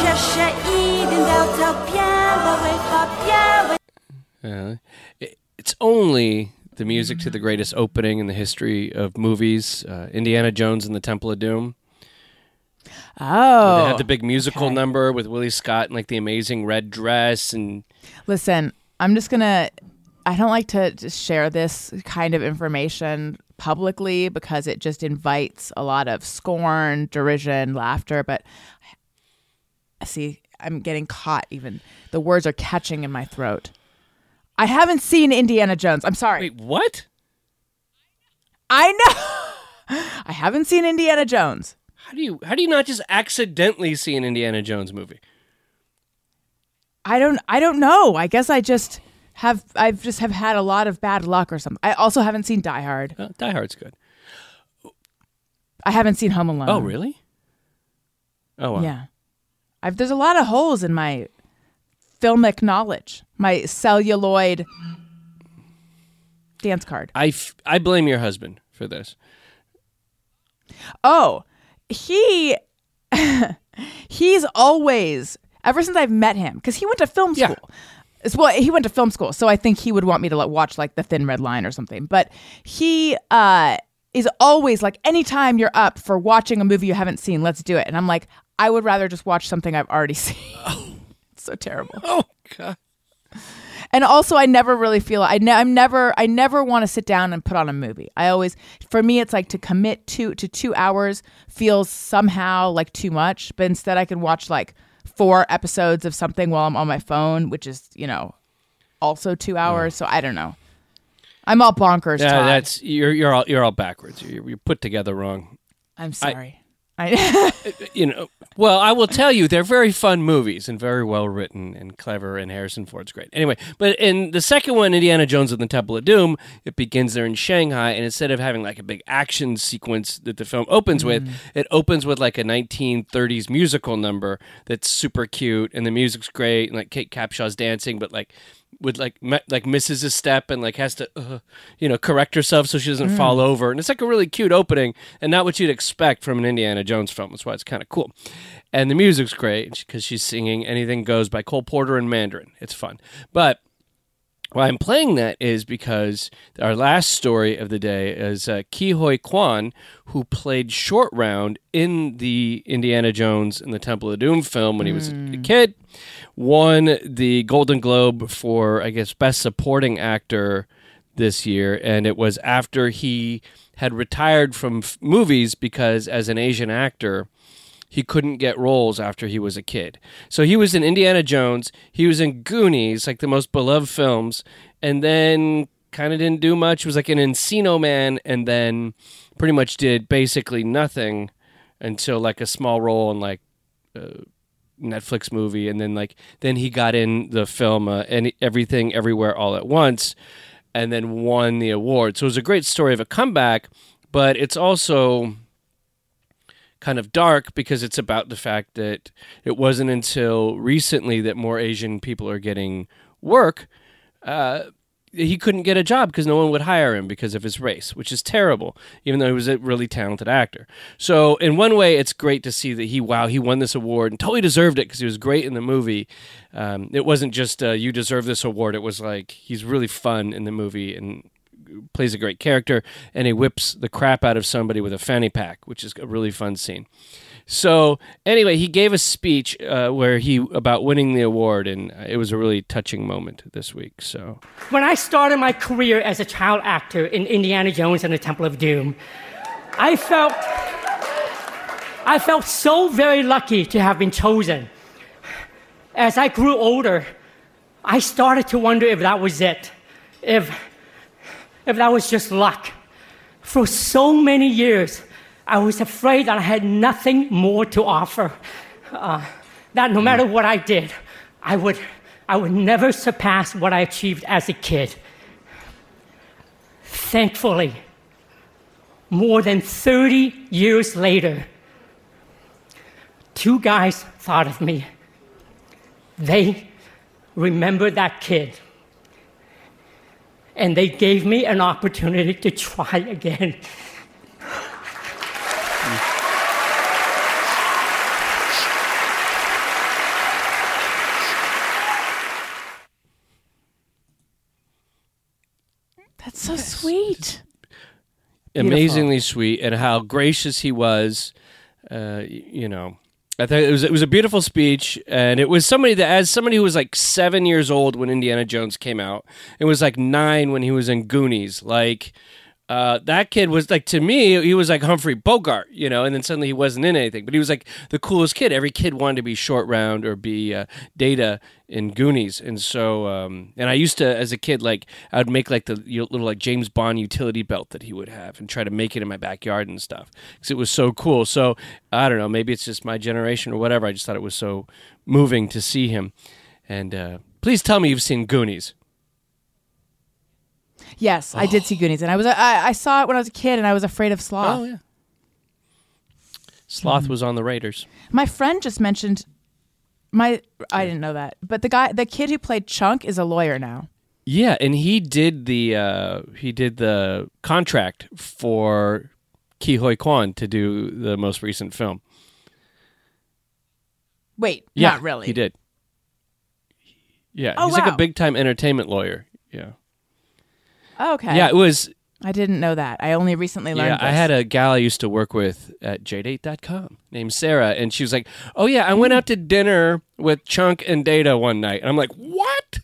cherchais It's only the music to the greatest opening in the history of movies, uh, Indiana Jones and the Temple of Doom. Oh, they had the big musical oh, okay. number with Willie Scott and like the amazing red dress and. Listen, I'm just gonna. I don't like to, to share this kind of information publicly because it just invites a lot of scorn, derision, laughter. But see, I'm getting caught. Even the words are catching in my throat. I haven't seen Indiana Jones. I'm sorry. wait, what? I know. I haven't seen Indiana Jones. How do you how do you not just accidentally see an Indiana Jones movie? I don't. I don't know. I guess I just have. I've just have had a lot of bad luck or something. I also haven't seen Die Hard. Uh, Die Hard's good. I haven't seen Home Alone. Oh, really? Oh, wow. Yeah. I've there's a lot of holes in my filmic knowledge, my celluloid dance card. I, f- I blame your husband for this. Oh, he he's always ever since I've met him because he went to film Yeah. school. As Well, he went to film school, so I think he would want me to like, watch like The Thin Red Line or something. But he uh, is always like, anytime you're up for watching a movie you haven't seen, let's do it. And I'm like, I would rather just watch something I've already seen. it's so terrible. Oh god. And also, I never really feel I ne- I'm never I never want to sit down and put on a movie. I always for me it's like to commit to to two hours feels somehow like too much, but instead I can watch like four episodes of something while I'm on my phone, which is you know also two hours. So I don't know. I'm all bonkers. Yeah, Todd. that's you're you're all you're all backwards. You're, you're put together wrong. I'm sorry. I, uh, uh, You know. Well, I will tell you, they're very fun movies and very well written and clever, and Harrison Ford's great. Anyway, but in the second one, Indiana Jones and the Temple of Doom, it begins there in Shanghai, and instead of having like a big action sequence that the film opens with, mm. it opens with like a 1930s musical number that's super cute, and the music's great, and like Kate Capshaw's dancing, but like would like like misses a step and like has to uh, you know correct herself so she doesn't fall over. And it's like a really cute opening and not what you'd expect from an Indiana Jones film. That's why it's kind of cool. And the music's great because she's singing anything goes by Cole Porter and Mandarin. It's fun. But why I'm playing that is because our last story of the day is uh, Ke Huy Quan, who played Short Round in the Indiana Jones and the Temple of Doom film when he was a kid, won the Golden Globe for, I guess, Best Supporting Actor this year. And it was after he had retired from f- movies because, as an Asian actor, he couldn't get roles after he was a kid. So he was in Indiana Jones, he was in Goonies, like the most beloved films, and then kind of didn't do much. Was like an Encino Man, and then pretty much did basically nothing until like a small role in like a Netflix movie, and then like then he got in the film uh, and everything everywhere all at once, and then won the award. So it was a great story of a comeback, but it's also kind of dark because it's about the fact that it wasn't until recently that more Asian people are getting work. Uh, he couldn't get a job because no one would hire him because of his race, which is terrible, even though he was a really talented actor. So, in one way, it's great to see that he, wow, he won this award and totally deserved it because he was great in the movie. Um, it wasn't just, uh, you deserve this award. It was like, he's really fun in the movie and plays a great character, and he whips the crap out of somebody with a fanny pack, which is a really fun scene. So anyway, he gave a speech uh, where he about winning the award, and it was a really touching moment this week. So When I started my career as a child actor in Indiana Jones and the Temple of Doom, I felt I felt so very lucky to have been chosen. As I grew older, I started to wonder if that was it. If if that was just luck. For so many years, I was afraid that I had nothing more to offer. Uh, that no matter what I did, I would, I would never surpass what I achieved as a kid. Thankfully, more than 30 years later, two guys thought of me. They remembered that kid and they gave me an opportunity to try again. That's so sweet. amazingly sweet, and how gracious he was. Uh, you know, I thought it was it was a beautiful speech, and it was somebody that, as somebody who was like seven years old when Indiana Jones came out, it was like nine when he was in Goonies. Like uh, that kid was like to me, he was like Humphrey Bogart, you know, and then suddenly he wasn't in anything, but he was like the coolest kid. Every kid wanted to be Short Round or be uh, Data in Goonies, and so um, and I used to as a kid like I would make like the little like James Bond utility belt that he would have and try to make it in my backyard and stuff because it was so cool. So I don't know, maybe it's just my generation or whatever. I just thought it was so moving to see him. And uh, please tell me you've seen Goonies. Yes, I did see Goonies, and I was I, I saw it when I was a kid, and I was afraid of sloth. Oh yeah. Sloth was on the Raiders. My friend just mentioned my I didn't know that, but the guy, the kid who played Chunk, is a lawyer now. Yeah, and he did the uh, he did the contract for Ke Huy Quan to do the most recent film. Wait, Yeah, not really. He did. Yeah, Oh, he's like a big time entertainment lawyer. Yeah, Okay. yeah. It was. I didn't know that. I only recently learned. Yeah, I had a gal I used to work with at jdate.com named Sarah, and she was like, "Oh yeah, I went out to dinner with Chunk and Data one night," and I'm like, "What?"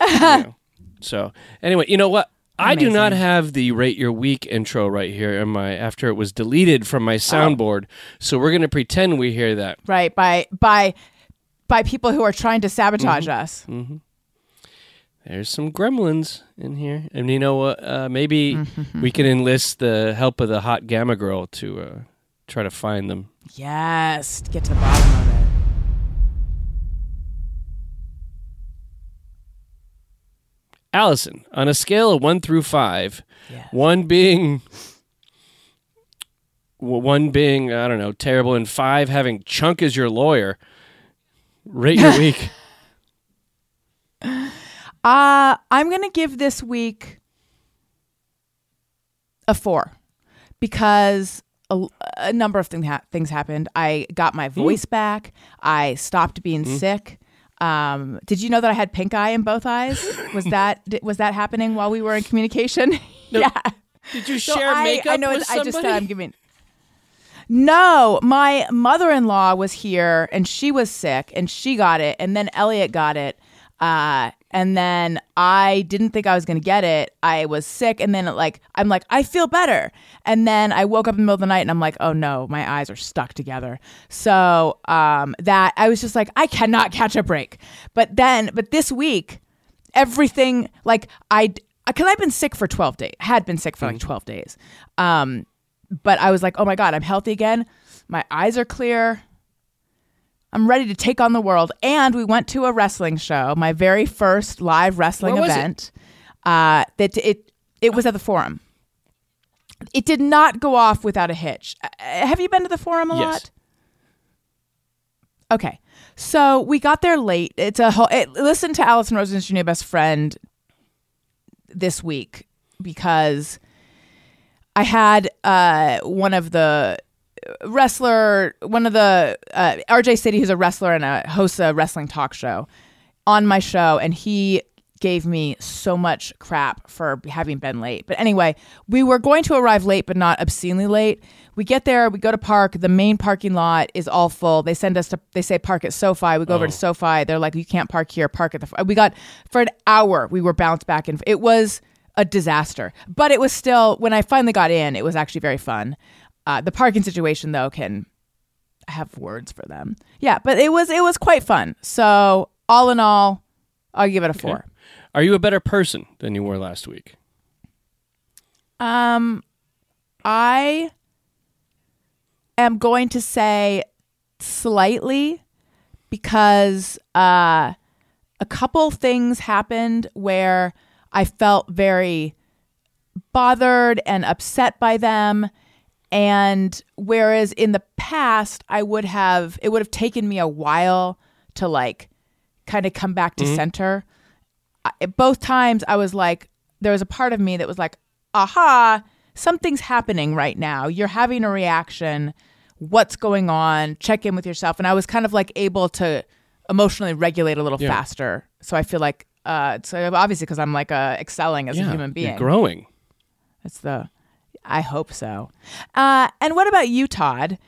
You know. So anyway, you know what? I do not have the rate your week intro right here in my after it was deleted from my soundboard. So we're gonna pretend we hear that. right by by by people who are trying to sabotage Mm-hmm. us. There's some gremlins in here, and you know what? Uh, maybe we can enlist the help of the hot gamma girl to uh, try to find them. Yes, get to the bottom of it. Alison, on a scale of one through five, Yes. one being one being I don't know terrible, and five having Chunk as your lawyer. Rate your week. Uh, I'm going to give this week a four because a, a number of thing ha- things happened. I got my voice back. I stopped being sick. Um, did you know that I had pink eye in both eyes? Was that was that happening while we were in communication? yeah. Did you So share I, makeup I know with I just somebody? I'm giving. No, my mother-in-law was here and she was sick and she got it and then Elliot got it. Uh, and then I didn't think I was going to get it. I was sick. And then, like, I'm like, I feel better. And then I woke up in the middle of the night and I'm like, oh no, my eyes are stuck together. So, um, that I was just like, I cannot catch a break. But then, but this week, everything, like, I, because I've been sick for 12 days, had been sick for like 12 days. Um, but I was like, oh my God, I'm healthy again. My eyes are clear. I'm ready to take on the world. And we went to a wrestling show, my very first live wrestling Where was it? event. Uh, that it it was at the Forum. It did not go off without a hitch. Uh, have you been to the Forum a Yes. lot? Okay, so we got there late. It's a whole. It, listen to Alison Rosen's your new best friend this week because I had uh, one of the wrestler, one of the uh, RJ City, who's a wrestler and a hosts a wrestling talk show, on my show, and he gave me so much crap for having been late. But anyway, we were going to arrive late, but not obscenely late. We get there, we go to park. The main parking lot is all full. They send us to, they say park at SoFi. We go over to SoFi. They're like, you can't park here. Park at the. We got for an hour. We were bounced back and it was a disaster. But it was still when I finally got in, it was actually very fun. Uh, the parking situation though can I have words for them. Yeah, but it was it was quite fun. So all in all, I'll give it a four. Are you a better person than you were last week? Um, I am going to say slightly because uh, a couple things happened where I felt very bothered and upset by them. And whereas in the past, I would have, it would have taken me a while to like kind of come back to center. I, both times I was like, there was a part of me that was like, aha, something's happening right now. You're having a reaction. What's going on? Check in with yourself. And I was kind of like able to emotionally regulate a little Yeah. faster. So I feel like, uh, so obviously because I'm like uh, excelling as a human being. You're growing. It's the, I hope so. Uh, and what about you, Todd?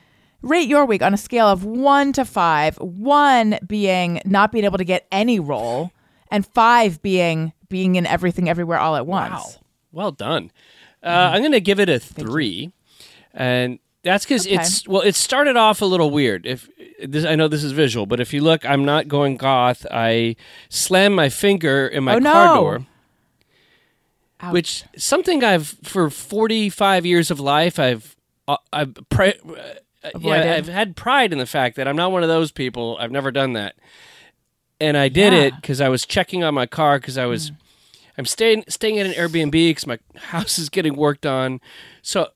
Rate your week on a scale of one to five. One being not being able to get any role, and five being being in everything, everywhere, all at once. Wow. Well done. Uh, I'm going to give it a three, and that's because Okay. it's well. It started off a little weird. If this, I know this is visual, but if you look, I'm not going goth. I slammed my finger in my Oh, car no. door, which something I've for 45 years of life I've uh, I've pri- uh, yeah, I've had pride in the fact that I'm not one of those people. I've never done that, and I did it because I was checking on my car because I was. I'm staying staying at an Airbnb because my house is getting worked on, so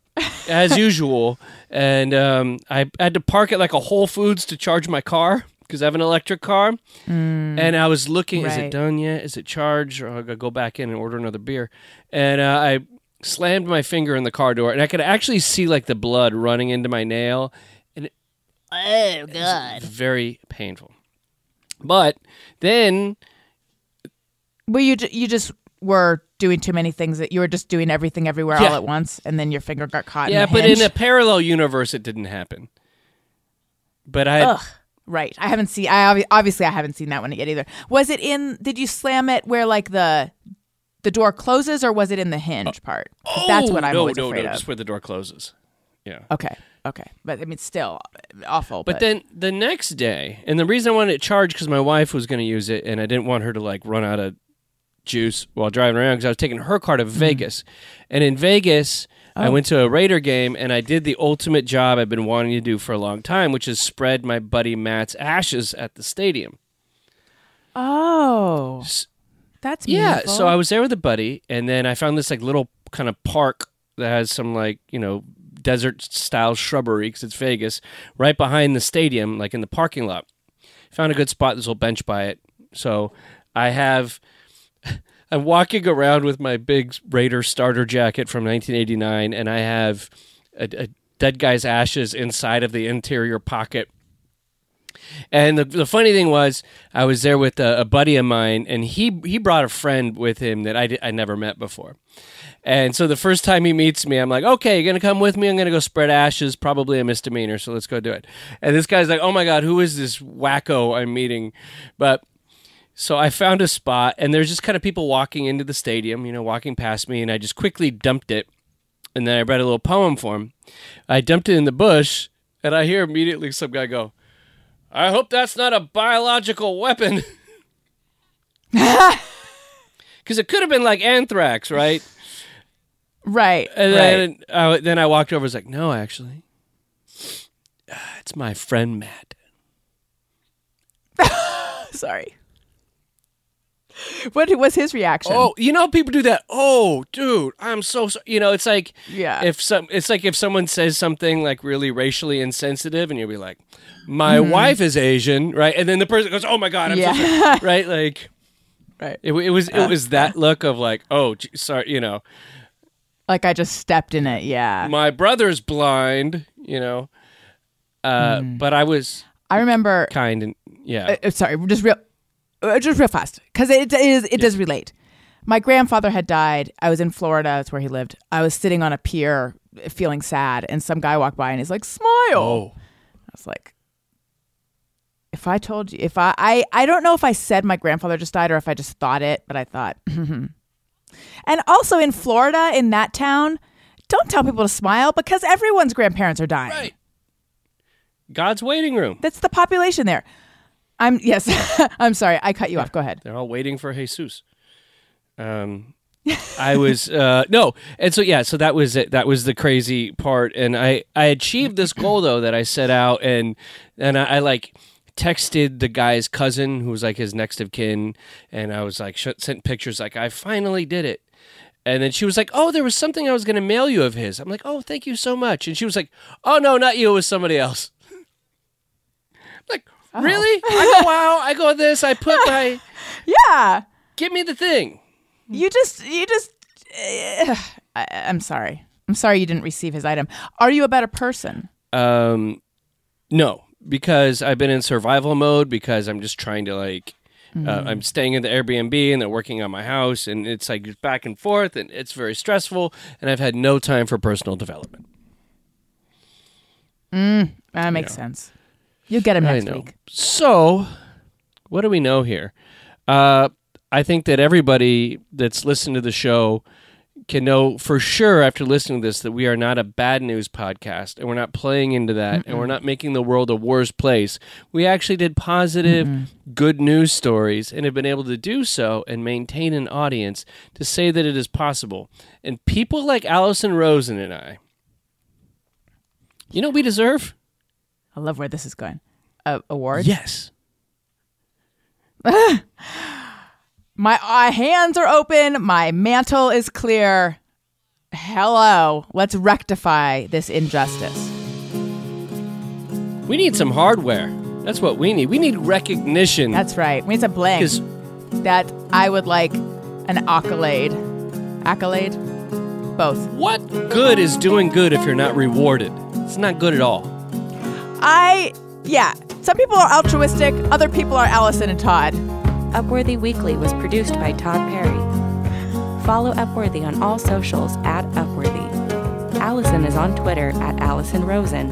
as usual, and um, I had to park at like a Whole Foods to charge my car because I have an electric car, and I was looking, is it done yet? Is it charged? Or I gotta go back in and order another beer, and uh, I slammed my finger in the car door, and I could actually see like the blood running into my nail, and it, Oh, God. very painful. But then Well, you you just were doing too many things that you were just doing everything everywhere Yeah. all at once, and then your finger got caught. Yeah, in but hinge. in a parallel universe, it didn't happen. But I, Ugh. Right. I haven't seen. I obvi- obviously I haven't seen that one yet either. Was it in? Did you slam it where like the the door closes, or was it in the hinge uh, part? 'Cause That's what Oh, I'm no, always no, afraid no, of. just where the door closes. Yeah. Okay. Okay. But I mean, still uh, awful. But then the next day, and the reason I wanted it charged because my wife was going to use it, and I didn't want her to like run out of juice while driving around because I was taking her car to mm-hmm. Vegas, and in Vegas. I Oh. went to a Raider game and I did the ultimate job I've been wanting to do for a long time, which is spread my buddy Matt's ashes at the stadium. oh, that's Yeah, meaningful. so I was there with a buddy, and then I found this like little kind of park that has some like you know desert style shrubbery because it's Vegas, right behind the stadium, like in the parking lot. Found a good spot. this little bench by it. So I have. I'm walking around with my big Raider starter jacket from 1989, and I have a, a dead guy's ashes inside of the interior pocket. And the, the funny thing was, I was there with a, a buddy of mine, and he he brought a friend with him that I, I never met before. And so the first time he meets me, I'm like, okay, you're gonna come with me. I'm gonna go spread ashes, probably a misdemeanor. So let's go do it. And this guy's like, oh my god, who is this wacko I'm meeting? But So I found a spot, and there's just kind of people walking into the stadium, you know, walking past me, and I just quickly dumped it, and then I read a little poem for him. I dumped it in the bush, and I hear immediately some guy go, "I hope that's not a biological weapon," because it could have been like anthrax, right? Right. And right. then, uh, then I walked over. I was like, "No, actually, it's my friend Matt." Sorry. What was his reaction? Oh, you know people do that. Oh, dude, I'm so sorry. You know, it's like Yeah. If some, it's like if someone says something like really racially insensitive, and you'll be like, "My Mhm. wife is Asian," right? And then the person goes, "Oh my god, I'm Yeah. so sorry." right." Like, right. It, it was Uh. it was that look of like, "Oh, gee, sorry," you know. like I just stepped in it. Yeah. My brother's blind, you know. Uh, but I was I remember. kind and yeah. Uh, uh, sorry, just real, uh, just real fast because it is it does relate. My grandfather had died. I was in Florida. That's where he lived. I was sitting on a pier, uh, feeling sad, and some guy walked by and he's like, "Smile." Oh. I was like, if I told you, if I, I, I don't know if I said my grandfather just died or if I just thought it, but I thought. and also in Florida, in that town, don't tell people to smile because everyone's grandparents are dying. Right. God's waiting room. That's the population there. I'm yes. I'm sorry. I cut you off. Go ahead. They're all waiting for Jesus. Um, I was uh, no, and so yeah, so that was it. That was the crazy part, and I I achieved this goal though that I set out, and and I, I like texted the guy's cousin who was like his next of kin, and I was like sh- sent pictures like I finally did it. And then she was like, "Oh, there was something I was going to mail you of his." I'm like, "Oh, thank you so much." And she was like, "Oh no, not you. It was somebody else." like, really? I go, "Wow." I go, "This." I put my Yeah. Give me the thing. You just you just. uh, I, I'm sorry. I'm sorry you didn't receive his item. Are you a better person? Um, no, because I've been in survival mode because I'm just trying to like. Uh, Mhm. I'm staying in the Airbnb and they're working on my house, and it's like back and forth, and it's very stressful. And I've had no time for personal development. Mm, that makes know. sense. You'll get him I next know. week. So, what do we know here? Uh, I think that everybody that's listened to the show can know for sure after listening to this that we are not a bad news podcast and we're not playing into that and we're not making the world a worse place. We actually did positive, good news stories and have been able to do so and maintain an audience to say that it is possible. And people like Alison Rosen and I, you know what we deserve? I love where this is going. Uh, award? Yes. My uh, hands are open. My mantle is clear. Hello. Let's rectify this injustice. We need some hardware. That's what we need. We need recognition. That's right. We need some bling. 'Cause- That I would like an accolade. Accolade? Both. What good is doing good if you're not rewarded? It's not good at all. I, yeah. Some people are altruistic, other people are Alison and Todd. Upworthy Weekly was produced by Todd Perry. Follow Upworthy on all socials at Upworthy. Alison is on Twitter at Alison Rosen.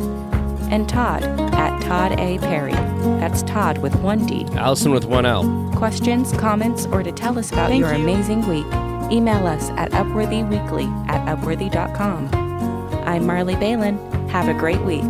And Todd at Todd A. Perry. That's Todd with one D. Alison with one L. Questions, comments, or to tell us about Thank your you. amazing week, email us at upworthyweekly at upworthy.com. I'm Marley Balin. Have a great week.